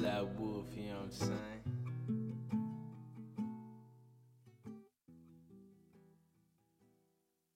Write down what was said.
Black Wolf, you know what I'm saying?